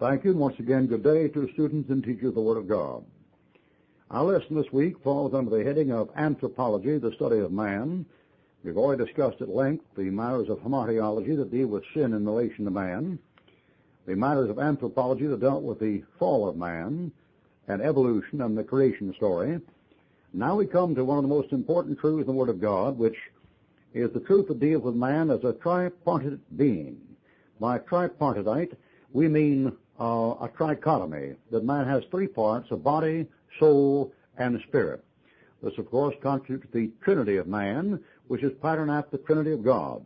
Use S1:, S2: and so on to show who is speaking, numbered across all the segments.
S1: Thank you, and once again, good day to students and teachers of the Word of God. Our lesson this week falls under the heading of Anthropology, the Study of Man. We've already discussed at length the matters of hamartiology that deal with sin in relation to man, the matters of anthropology that dealt with the fall of man, and evolution and the creation story. Now we come to one of the most important truths in the Word of God, which is the truth that deals with man as a tripartite being. By tripartite, we mean uh, a trichotomy, that man has three parts, a body, soul, and spirit. This, of course, constitutes the Trinity of man, which is patterned after the Trinity of God.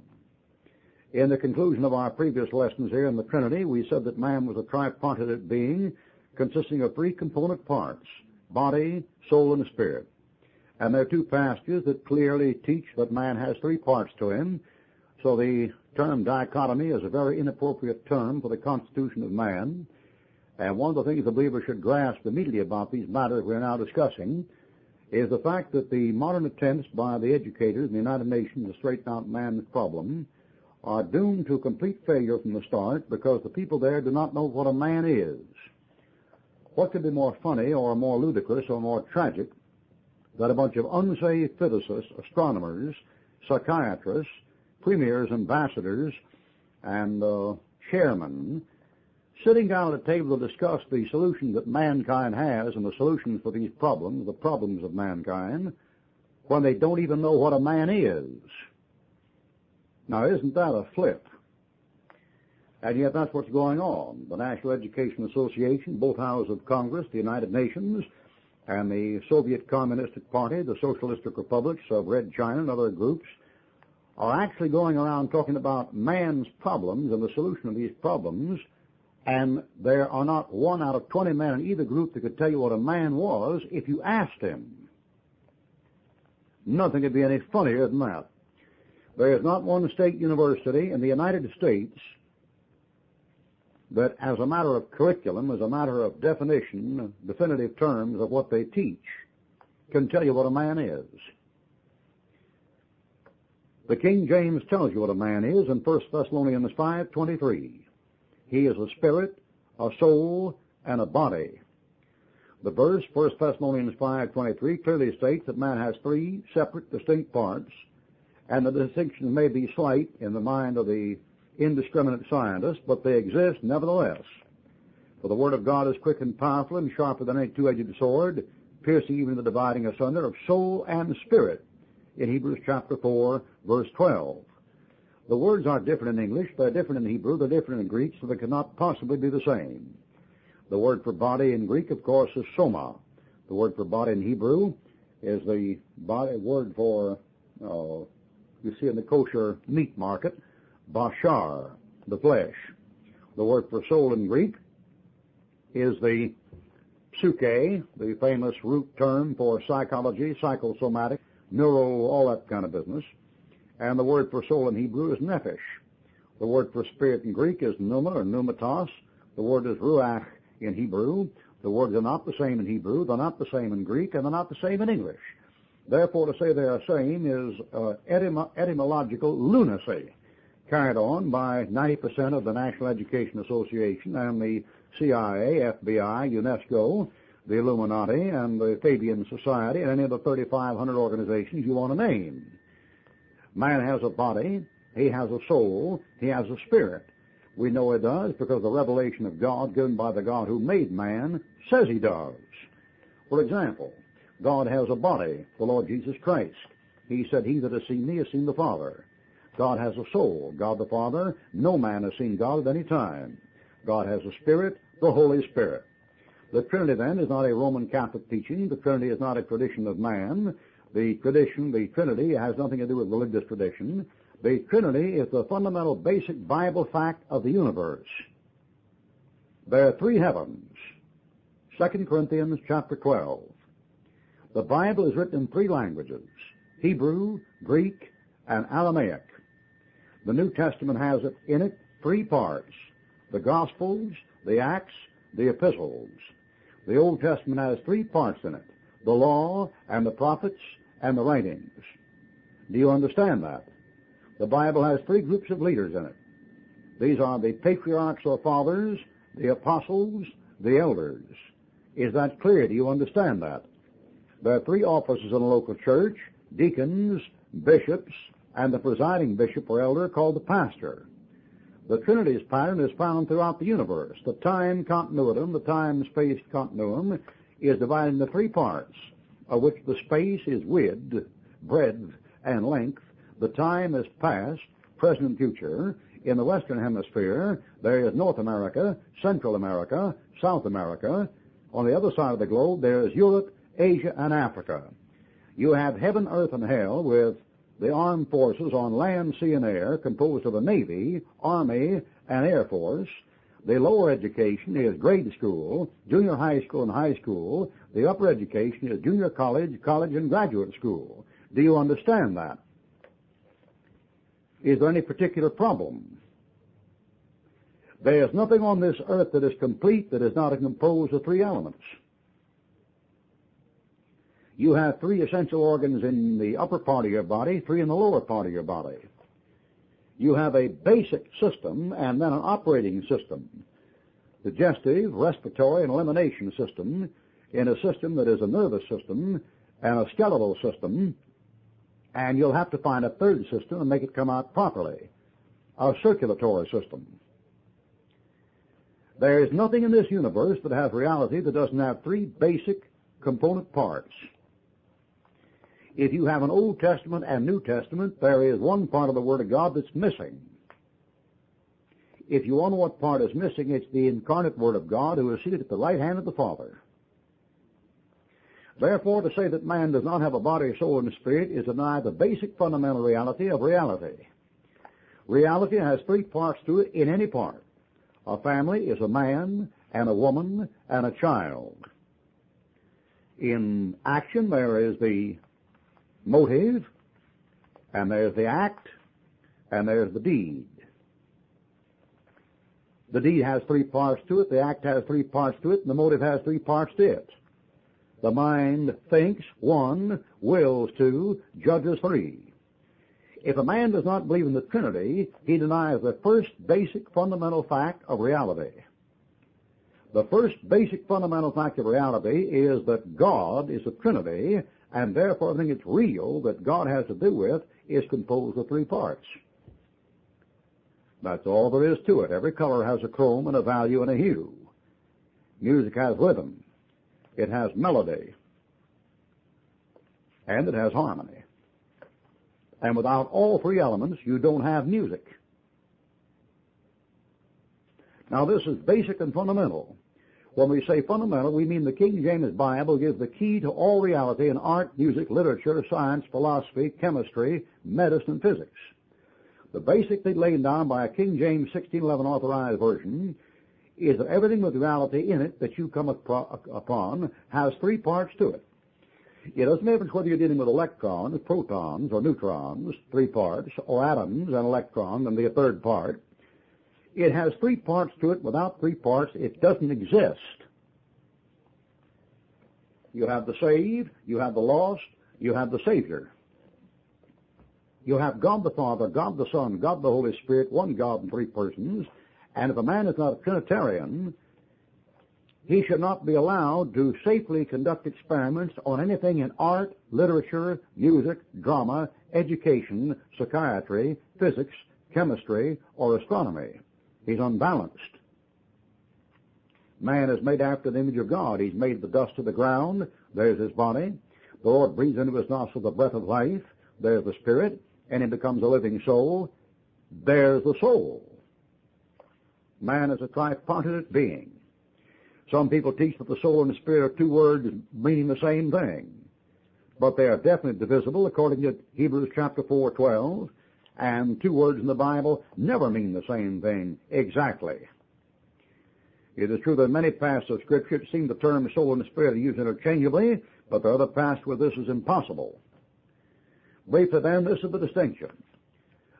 S1: In the conclusion of our previous lessons here in the Trinity, we said that man was a tripartite being consisting of three component parts, body, soul, and spirit. And there are two passages that clearly teach that man has three parts to him. So the term dichotomy is a very inappropriate term for the constitution of man. And one of the things the believer should grasp immediately about these matters we're now discussing is the fact that the modern attempts by the educators in the United Nations to straighten out man's problem are doomed to complete failure from the start because the people there do not know what a man is. What could be more funny or more ludicrous or more tragic that a bunch of unsaved physicists, astronomers, psychiatrists, premiers, ambassadors, and uh, chairmen sitting down at a table to discuss the solution that mankind has and the solutions for these problems, the problems of mankind, when they don't even know what a man is. Now, isn't that a flip? And yet that's what's going on. The National Education Association, both houses of Congress, the United Nations, and the Soviet Communistic Party, the Socialistic Republics of Red China and other groups are actually going around talking about man's problems and the solution of these problems, and there are not one out of 20 men in either group that could tell you what a man was if you asked him. Nothing could be any funnier than that. There is not one state university in the United States that, as a matter of curriculum, as a matter of definition, definitive terms of what they teach, can tell you what a man is. The King James tells you what a man is in 1 Thessalonians 5.23. He is a spirit, a soul, and a body. The verse, 1 Thessalonians 5.23, clearly states that man has three separate, distinct parts, and the distinctions may be slight in the mind of the indiscriminate scientist, but they exist nevertheless. For the Word of God is quick and powerful and sharper than any two-edged sword, piercing even the dividing asunder of soul and spirit, in Hebrews chapter 4, verse 12. The words are different in English, they're different in Hebrew, they're different in Greek, so they cannot possibly be the same. The word for body in Greek, of course, is soma. The word for body in Hebrew is the body, word for, uh, you see in the kosher meat market, bashar, the flesh. The word for soul in Greek is the psyche, the famous root term for psychology, psychosomatic, neuro, all that kind of business. And the word for soul in Hebrew is nephesh. The word for spirit in Greek is pneuma or pneumatos. The word is ruach in Hebrew. The words are not the same in Hebrew, they're not the same in Greek, and they're not the same in English. Therefore, to say they are the same is uh, etym- etymological lunacy, carried on by 90% of the National Education Association and the CIA, FBI, UNESCO, the Illuminati and the Fabian Society and any of the 3,500 organizations you want to name. Man has a body, he has a soul, he has a spirit. We know he does because the revelation of God given by the God who made man says he does. For example, God has a body, the Lord Jesus Christ. He said, He that has seen me has seen the Father. God has a soul, God the Father. No man has seen God at any time. God has a spirit, the Holy Spirit. The Trinity then is not a Roman Catholic teaching. The Trinity is not a tradition of man. The tradition, the Trinity, has nothing to do with religious tradition. The Trinity is the fundamental basic Bible fact of the universe. There are three heavens. 2 Corinthians chapter 12. The Bible is written in three languages, Hebrew, Greek, and Aramaic. The New Testament has it in it three parts, the Gospels, the Acts, the Epistles. The Old Testament has three parts in it, the law and the prophets and the writings. Do you understand that? The Bible has three groups of leaders in it. These are the patriarchs or fathers the apostles, the elders. Is that clear? Do you understand that? There are three offices in a local church, deacons, bishops, and the presiding bishop or elder called the pastor. The Trinity's pattern is found throughout the universe. The time continuum, the time-space continuum, is divided into three parts, of which the space is width, breadth, and length. The time is past, present, and future. In the Western Hemisphere, there is North America, Central America, South America. On the other side of the globe, there is Europe, Asia, and Africa. You have heaven, earth, and hell with the armed forces on land, sea, and air, composed of a Navy, Army, and Air Force. The lower education is grade school, junior high school, and high school. The upper education is junior college, college, and graduate school. Do you understand that? Is there any particular problem? There is nothing on this earth that is complete that is not composed of three elements. You have three essential organs in the upper part of your body, three in the lower part of your body. You have a basic system and then an operating system. Digestive, respiratory, and elimination system in a system that is a nervous system and a skeletal system, and you'll have to find a third system and make it come out properly, a circulatory system. There is nothing in this universe that has reality that doesn't have three basic component parts. If you have an Old Testament and New Testament, there is one part of the Word of God that's missing. If you wonder what part is missing, it's the incarnate Word of God who is seated at the right hand of the Father. Therefore, to say that man does not have a body, soul, and spirit is to deny the basic fundamental reality of reality. Reality has three parts to it in any part. A family is a man and a woman and a child. In action, there is the motive, and there's the act, and there's the deed. The deed has three parts to it, the act has three parts to it, and the motive has three parts to it. The mind thinks, one, wills two, judges three. If a man does not believe in the Trinity, he denies the first basic fundamental fact of reality. The first basic fundamental fact of reality is that God is a Trinity and therefore everything that's real that God has to do with is composed of three parts. That's all there is to it. Every color has a chroma and a value and a hue. Music has rhythm. It has melody. And it has harmony. And without all three elements, you don't have music. Now this is basic and fundamental. When we say fundamental, we mean the King James Bible gives the key to all reality in art, music, literature, science, philosophy, chemistry, medicine, physics. The basic thing laid down by a King James 1611 authorized version is that everything with reality in it that you come upon has three parts to it. It doesn't matter whether you're dealing with electrons, protons, or neutrons, three parts, or atoms, an electron, and the third part. It has three parts to it. Without three parts, it doesn't exist. You have the saved, you have the lost, you have the Savior. You have God the Father, God the Son, God the Holy Spirit, one God in three persons. And if a man is not a Trinitarian, he should not be allowed to safely conduct experiments on anything in art, literature, music, drama, education, psychiatry, physics, chemistry, or astronomy. He's unbalanced. Man is made after the image of God. He's made the dust of the ground. There's his body. The Lord breathes into his nostril the breath of life. There's the spirit. And he becomes a living soul. There's the soul. Man is a tripartite being. Some people teach that the soul and the spirit are two words meaning the same thing. But they are definitely divisible according to Hebrews chapter 4, 12 and two words in the Bible never mean the same thing exactly. It is true that many passages of Scripture seem the term soul and spirit are used interchangeably, but there are other passages where this is impossible. Briefly then, this is the distinction.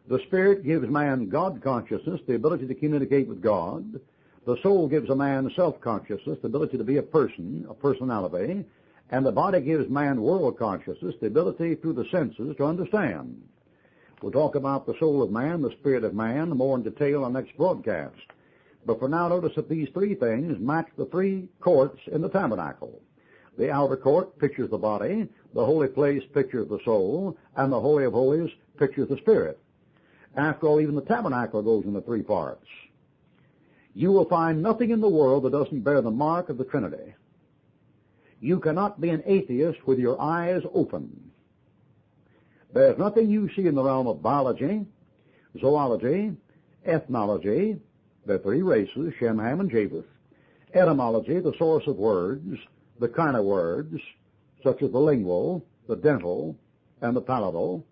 S1: The Spirit gives man God consciousness, the ability to communicate with God. The soul gives a man self-consciousness, the ability to be a person, a personality. And the body gives man world consciousness, the ability through the senses to understand. We'll talk about the soul of man, the spirit of man, more in detail on next broadcast. But for now, notice that these three things match the three courts in the tabernacle. The outer court pictures the body, the holy place pictures the soul, and the Holy of Holies pictures the spirit. After all, even the tabernacle goes into three parts. You will find nothing in the world that doesn't bear the mark of the Trinity. You cannot be an atheist with your eyes open. There's nothing you see in the realm of biology, zoology, ethnology, the three races, Shem, Ham, and Japheth, etymology, the source of words, the kind of words, such as the lingual, the dental, and the palatal.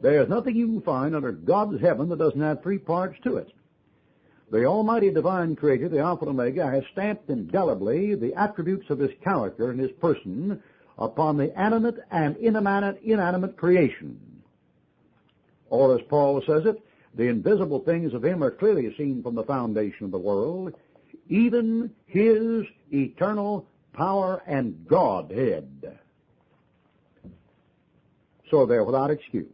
S1: There is nothing you can find under God's heaven that doesn't have three parts to it. The Almighty Divine Creator, the Alpha and Omega, has stamped indelibly the attributes of His character and His person upon the animate and inanimate, creation. Or as Paul says it, the invisible things of Him are clearly seen from the foundation of the world, even His eternal power and Godhead. So they're without excuse.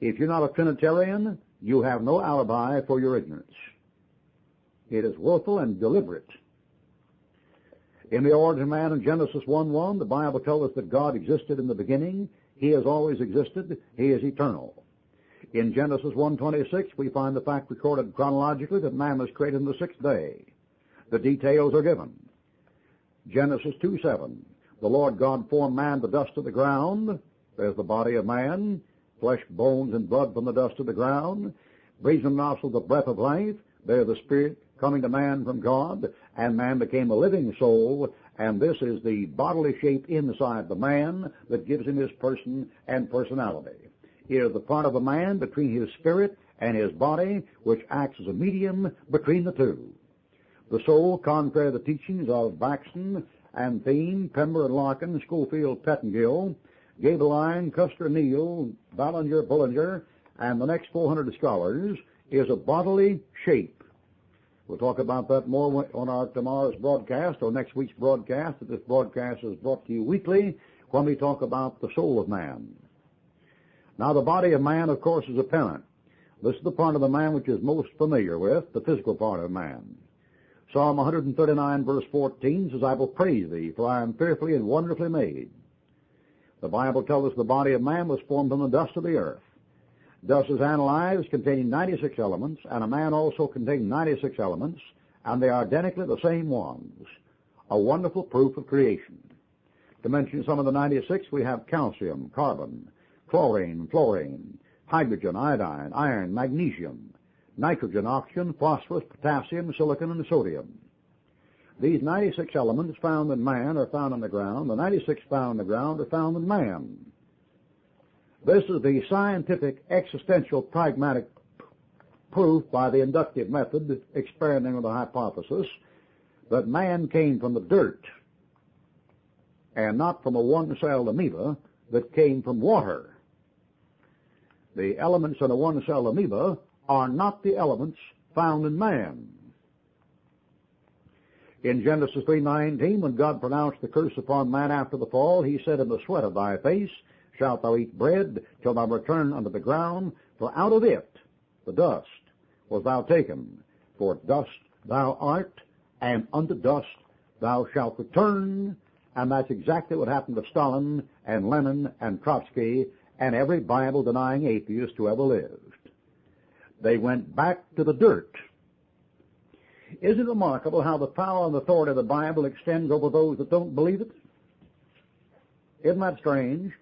S1: If you're not a Trinitarian, you have no alibi for your ignorance. It is willful and deliberate. In the origin of man in Genesis 1-1, the Bible tells us that God existed in the beginning. He has always existed. He is eternal. In Genesis 1.26, we find the fact recorded chronologically that man was created on the sixth day. The details are given. Genesis 2.7, the Lord God formed man the dust of the ground. There's the body of man, flesh, bones, and blood from the dust of the ground. Breathed from nostrils the breath of life. There the Spirit coming to man from God, and man became a living soul, and this is the bodily shape inside the man that gives him his person and personality. It is the part of a man between his spirit and his body, which acts as a medium between the two. The soul, contrary to the teachings of Baxton and Thien, Pember and Larkin, Scofield, Pettingill, Gaebelein, Custer, Neal, Ballinger, Bullinger, and the next 400 scholars, is a bodily shape. We'll talk about that more on our tomorrow's broadcast or next week's broadcast. This broadcast is brought to you weekly when we talk about the soul of man. Now, the body of man, of course, is apparent. This is the part of the man which is most familiar with, the physical part of man. Psalm 139 verse 14 says, I will praise thee, for I am fearfully and wonderfully made. The Bible tells us the body of man was formed from the dust of the earth. Dust is analyzed containing 96 elements, and a man also contains 96 elements, and they are identically the same ones. A wonderful proof of creation. To mention some of the 96, we have calcium, carbon, chlorine, fluorine, hydrogen, iodine, iron, magnesium, nitrogen, oxygen, phosphorus, potassium, silicon, and sodium. These 96 elements found in man are found in the ground. The 96 found in the ground are found in man. This is the scientific, existential, pragmatic proof by the inductive method, experimenting with a hypothesis, that man came from the dirt and not from a one-celled amoeba that came from water. The elements in a one-celled amoeba are not the elements found in man. In Genesis 3.19, when God pronounced the curse upon man after the fall, he said, In the sweat of thy face shalt thou eat bread till thou return unto the ground, for out of it, the dust, was thou taken. For dust thou art, and unto dust thou shalt return. And that's exactly what happened to Stalin and Lenin and Trotsky and every Bible-denying atheist who ever lived. They went back to the dirt. Isn't it remarkable how the power and authority of the Bible extends over those that don't believe it? Isn't that strange?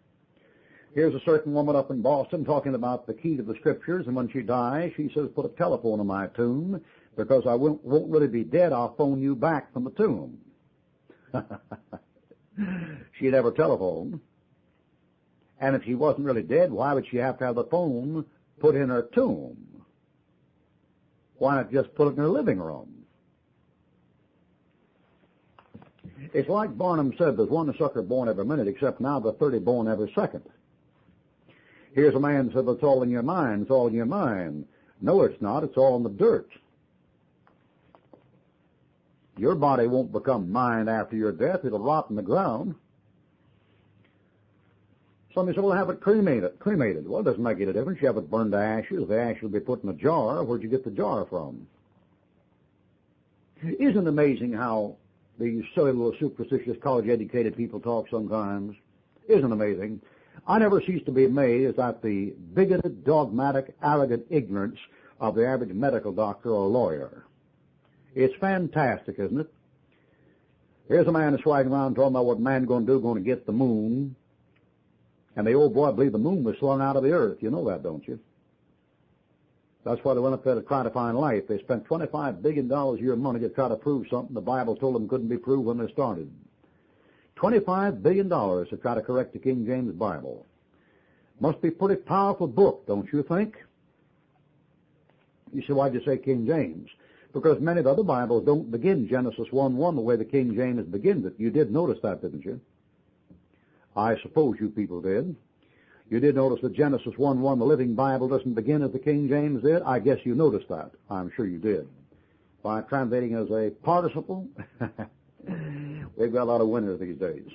S1: Here's a certain woman up in Boston talking about the key to the scriptures, and when she dies, she says, put a telephone in my tomb, because I won't, won't really be dead, I'll phone you back from the tomb. She'd never telephone. And if she wasn't really dead, why would she have to have the phone put in her tomb? Why not just put it in her living room? It's like Barnum said, there's one sucker born every minute, except now the 30 born every second. Here's a man said, it's all in your mind, it's all in your mind. No, it's not, it's all in the dirt. Your body won't become mind after your death, it'll rot in the ground. Somebody said, well, have it cremated. Cremated. Well, it doesn't make any difference. You have it burned to ashes. The ashes will be put in a jar. Where'd you get the jar from? Isn't it amazing how these silly little superstitious college educated people talk sometimes? Isn't it amazing? I never cease to be amazed at the bigoted, dogmatic, arrogant ignorance of the average medical doctor or lawyer. It's fantastic, isn't it? Here's a man riding around talking about what man to do, going to get the moon. And the old boy believed the moon was slung out of the earth. You know that, don't you? That's why they went up there to try to find life. They spent $25 billion a year money to try to prove something the Bible told them couldn't be proved when they started. $25 billion to try to correct the King James Bible. Must be pretty powerful book, don't you think? You say, why'd you say King James? Because many of the other Bibles don't begin Genesis 1-1 the way the King James begins it. You did notice that, didn't you? I suppose you people did. You did notice that Genesis 1-1, the Living Bible, doesn't begin as the King James did? I guess you noticed that. I'm sure you did. By translating as a participle, we've got a lot of winners these days.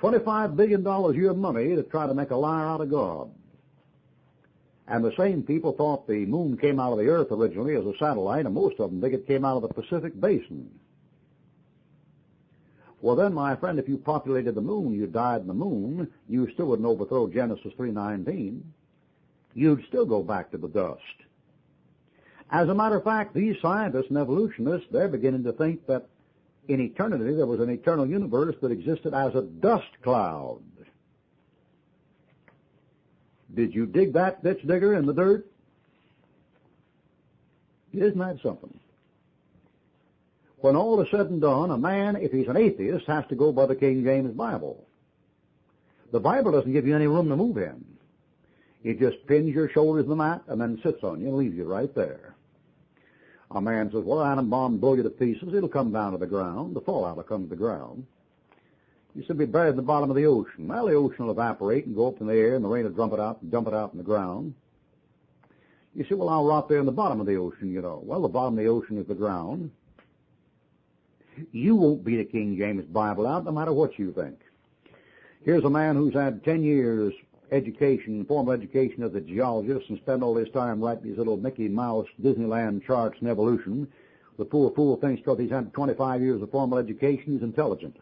S1: $25 billion a year money to try to make a liar out of God. And the same people thought the moon came out of the earth originally as a satellite, and most of them think it came out of the Pacific Basin. Well then, my friend, if you populated the moon, you died in the moon, you still wouldn't overthrow Genesis 3.19. You'd still go back to the dust. As a matter of fact, these scientists and evolutionists, they're beginning to think that in eternity there was an eternal universe that existed as a dust cloud. Did you dig that ditch digger in the dirt? Isn't that something? When all is said and done, a man, if he's an atheist, has to go by the King James Bible. The Bible doesn't give you any room to move in. It just pins your shoulders in the mat and then sits on you and leaves you right there. A man says, well, atom bomb blow you to pieces. It'll come down to the ground. The fallout will come to the ground. You should be buried in the bottom of the ocean. Well, the ocean will evaporate and go up in the air, and the rain will dump it out and dump it out in the ground. You say, well, I'll rot there in the bottom of the ocean, you know. Well, the bottom of the ocean is the ground. You won't beat a King James Bible out, no matter what you think. Here's a man who's had 10 years education, formal education as a geologist, and spend all his time writing these little Mickey Mouse Disneyland charts and evolution. The poor fool thinks because he's had 25 years of formal education, he's intelligent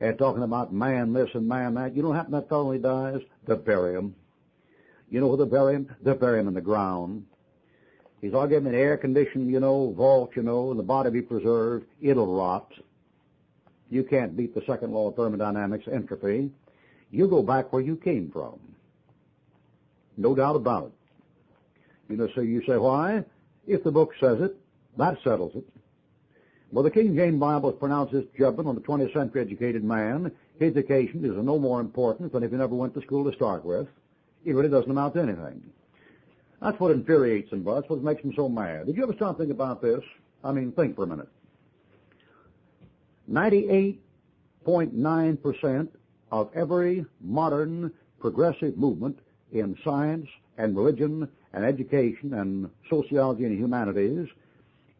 S1: and talking about man this and man that. You know what happened to that fellow when he dies? They bury him. You know where they bury him? They bury him in the ground. He's all given an air conditioned, you know, vault, you know, and the body be preserved. It'll rot. You can't beat the second law of thermodynamics, entropy. You go back where you came from. No doubt about it. You know, so you say, why? If the book says it, that settles it. Well, the King James Bible pronounces judgment on the 20th century educated man. His education is no more important than if he never went to school to start with. It really doesn't amount to anything. That's what infuriates him, That's what makes him so mad. Did you ever stop and think about this? I mean, think for a minute. 98.9% of every modern progressive movement in science and religion and education and sociology and humanities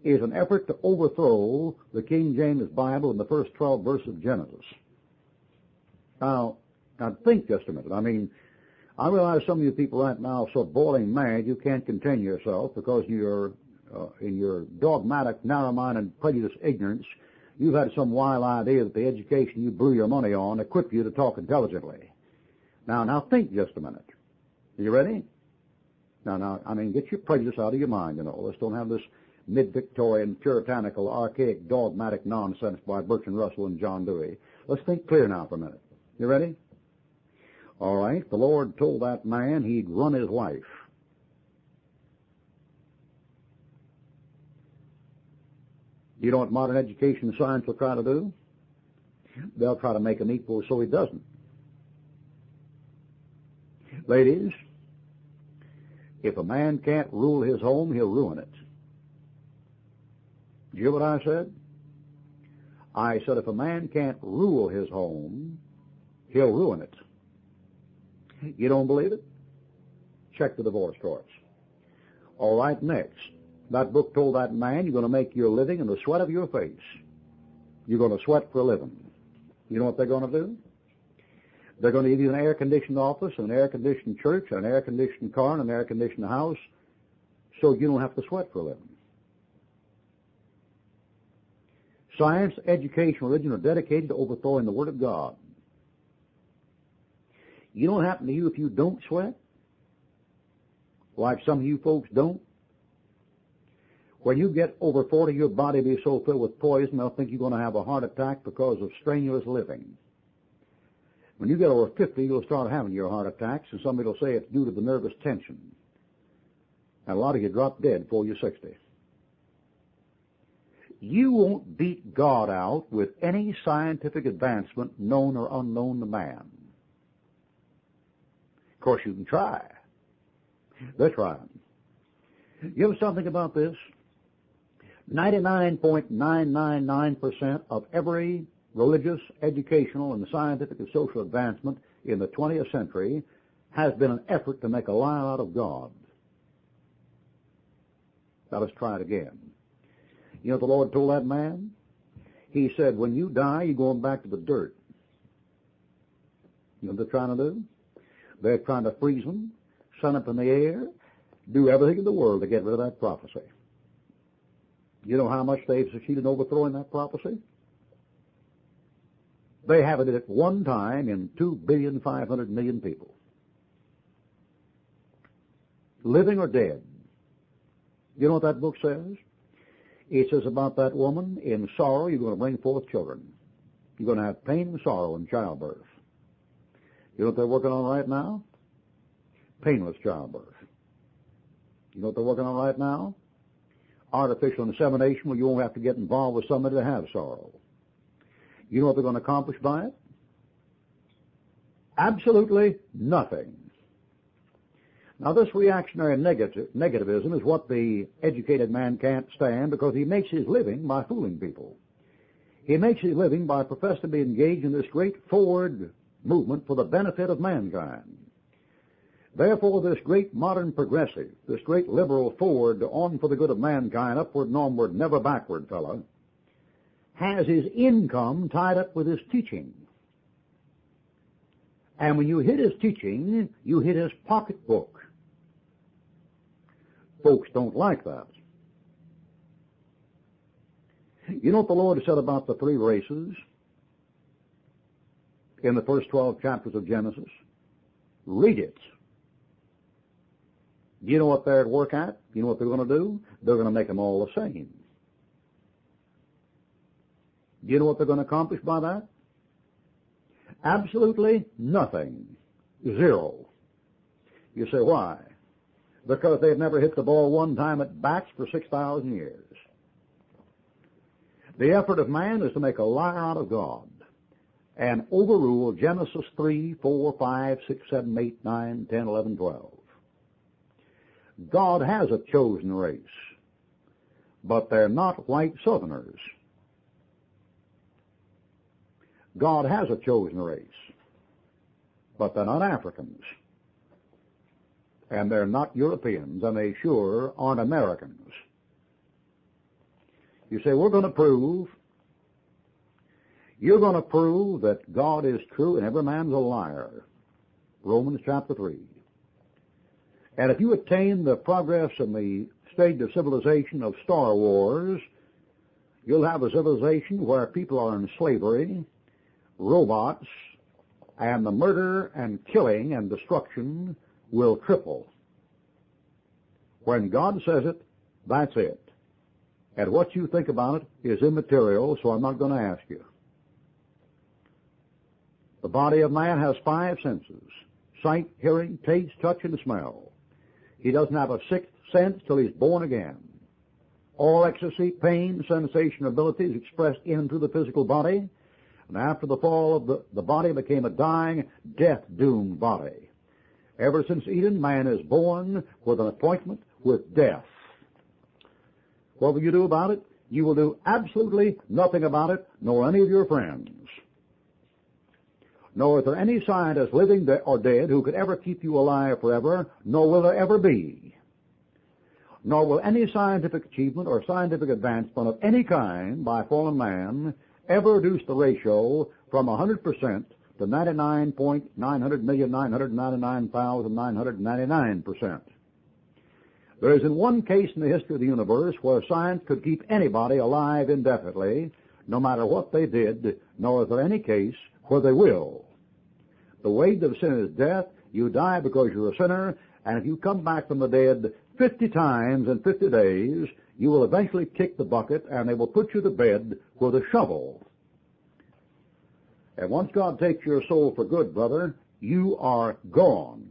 S1: is an effort to overthrow the King James Bible in the first 12 verses of Genesis. Now, now think just a minute. I mean, I realize some of you people right now are so boiling mad you can't contain yourself because you're uh, in your dogmatic, narrow-minded, prejudiced ignorance. You've had some wild idea that the education you blew your money on equipped you to talk intelligently. Now, now think just a minute. Are you ready? Now, now, I mean, get your prejudice out of your mind, you know. Let's don't have this mid-Victorian, puritanical, archaic, dogmatic nonsense by Bertrand Russell and John Dewey. Let's think clear now for a minute. You ready? All right. The Lord told that man he'd run his life. You know what modern education and science will try to do? They'll try to make him equal so he doesn't. Ladies, if a man can't rule his home, he'll ruin it. Do you hear what I said? I said if a man can't rule his home, he'll ruin it. You don't believe it? Check the divorce courts. All right, next. That book told that man you're going to make your living in the sweat of your face. You're going to sweat for a living. You know what they're going to do? They're going to give you an air-conditioned office, an air-conditioned church, an air-conditioned car, and an air-conditioned house, so you don't have to sweat for a living. Science, education, religion are dedicated to overthrowing the Word of God. You know what happen to you if you don't sweat? Like some of you folks don't? When you get over 40, your body will be so filled with poison, they'll think you're going to have a heart attack because of strenuous living. When you get over 50, you'll start having your heart attacks, and somebody will say it's due to the nervous tension. And a lot of you drop dead before you're 60. You won't beat God out with any scientific advancement, known or unknown to man. Of course, you can try. They're trying. You know something about this? 99.999% of every religious, educational, and scientific and social advancement in the 20th century has been an effort to make a lie out of God. Now let's try it again. You know the Lord told that man? He said, when you die, you're going back to the dirt. You know what they're trying to do? They're trying to freeze them, sun up in the air, do everything in the world to get rid of that prophecy. You know how much they've succeeded in overthrowing that prophecy? They have it at one time in two billion five hundred million people. Living or dead. You know what that book says? It says about that woman, in sorrow you're going to bring forth children. You're going to have pain and sorrow in childbirth. You know what they're working on right now? Painless childbirth. You know what they're working on right now? Artificial insemination where you won't have to get involved with somebody to have sorrow. You know what they're going to accomplish by it? Absolutely nothing. Now this reactionary negative, negativism is what the educated man can't stand because he makes his living by fooling people. He makes his living by professing to be engaged in this great forward movement for the benefit of mankind. Therefore, this great modern progressive, this great liberal forward, on for the good of mankind, upward and onward, never backward fellow, has his income tied up with his teaching. And when you hit his teaching, you hit his pocketbook. Folks don't like that. You know what the Lord said about the three races in the first 12 chapters of Genesis? Read it. Do you know what they're at work at? You know what they're going to do? They're going to make them all the same. Do you know what they're going to accomplish by that? Absolutely nothing. Zero. You say, why? Because they've never hit the ball one time at bats for 6,000 years. The effort of man is to make a liar out of God and overrule Genesis 3, 4, 5, 6, 7, 8, 9, 10, 11, 12. God has a chosen race, but they're not white Southerners. God has a chosen race, but they're not Africans. And they're not Europeans, and they sure aren't Americans. You say, we're going to prove, you're going to prove that God is true and every man's a liar. Romans chapter 3. And if you attain the progress and the stage of civilization of Star Wars, you'll have a civilization where people are in slavery, robots, and the murder and killing and destruction will triple. When God says it, that's it. And what you think about it is immaterial, so I'm not going to ask you. The body of man has five senses. Sight, hearing, taste, touch, and smell. He doesn't have a sixth sense till he's born again. All ecstasy, pain, sensation, ability is expressed into the physical body. And after the fall of the, the body became a dying, death-doomed body. Ever since Eden, man is born with an appointment with death. What will you do about it? You will do absolutely nothing about it, nor any of your friends nor is there any scientist living or dead who could ever keep you alive forever, nor will there ever be. Nor will any scientific achievement or scientific advancement of any kind by fallen man ever reduce the ratio from 100% to 99.900,999,999%. There isn't one case in the history of the universe where science could keep anybody alive indefinitely, no matter what they did, nor is there any case where they will. The wage of sin is death. You die because you're a sinner, and if you come back from the dead 50 times in 50 days, you will eventually kick the bucket and they will put you to bed with a shovel. And once God takes your soul for good, brother, you are gone.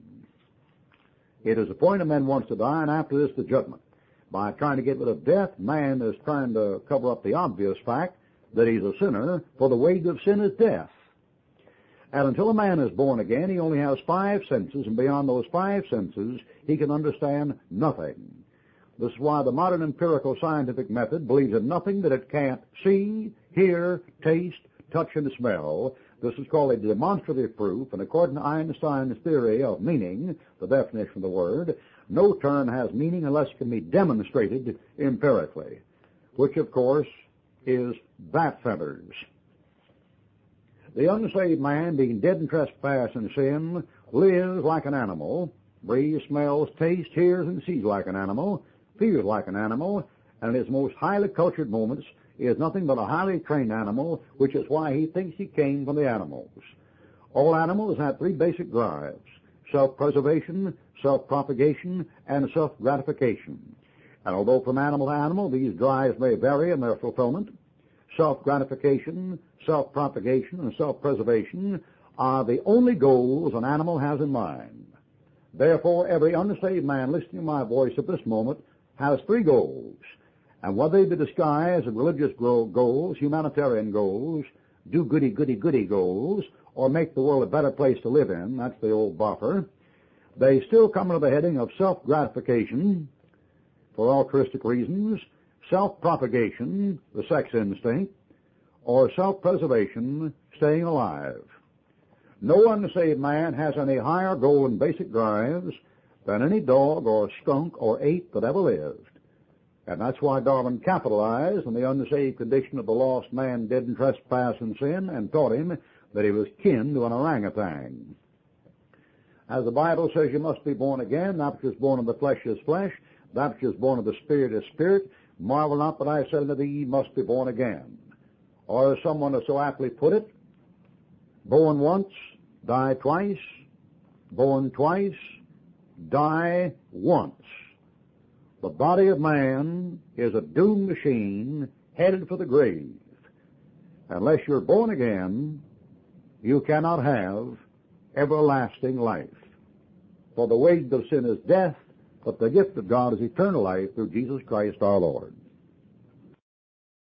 S1: It is appointed man wants to die, and after this, the judgment. By trying to get rid of death, man is trying to cover up the obvious fact that he's a sinner, for the wage of sin is death. And until a man is born again, he only has five senses, and beyond those five senses, he can understand nothing. This is why the modern empirical scientific method believes in nothing that it can't see, hear, taste, touch, and smell. This is called a demonstrative proof, and according to Einstein's theory of meaning, the definition of the word, no term has meaning unless it can be demonstrated empirically, which of course is bat feathers. The unsaved man, being dead in trespass and sin, lives like an animal, breathes, smells, tastes, hears, and sees like an animal, feels like an animal, and in his most highly cultured moments is nothing but a highly trained animal, which is why he thinks he came from the animals. All animals have three basic drives, self-preservation, self-propagation, and self-gratification. And although from animal to animal these drives may vary in their fulfillment, self-gratification, self-propagation, and self-preservation are the only goals an animal has in mind. Therefore, every unsaved man listening to my voice at this moment has three goals. And whether they be disguised as religious goals, humanitarian goals, do goody goody goody goals, or make the world a better place to live in, that's the old buffer, they still come under the heading of self-gratification, for altruistic reasons, self-propagation, the sex instinct, or self-preservation, staying alive. No unsaved man has any higher goal and basic drives than any dog or skunk or ape that ever lived. And that's why Darwin capitalized on the unsaved condition of the lost man dead in trespass and sin and taught him that he was kin to an orangutan. As the Bible says you must be born again, that which is born of the flesh is flesh, that which is born of the spirit is spirit. Marvel not that I said unto thee, ye must be born again. Or as someone has so aptly put it, born once, die twice, born twice, die once. The body of man is a doomed machine headed for the grave. Unless you're born again, you cannot have everlasting life. For the wage of sin is death, but the gift of God is eternal life through Jesus Christ our Lord.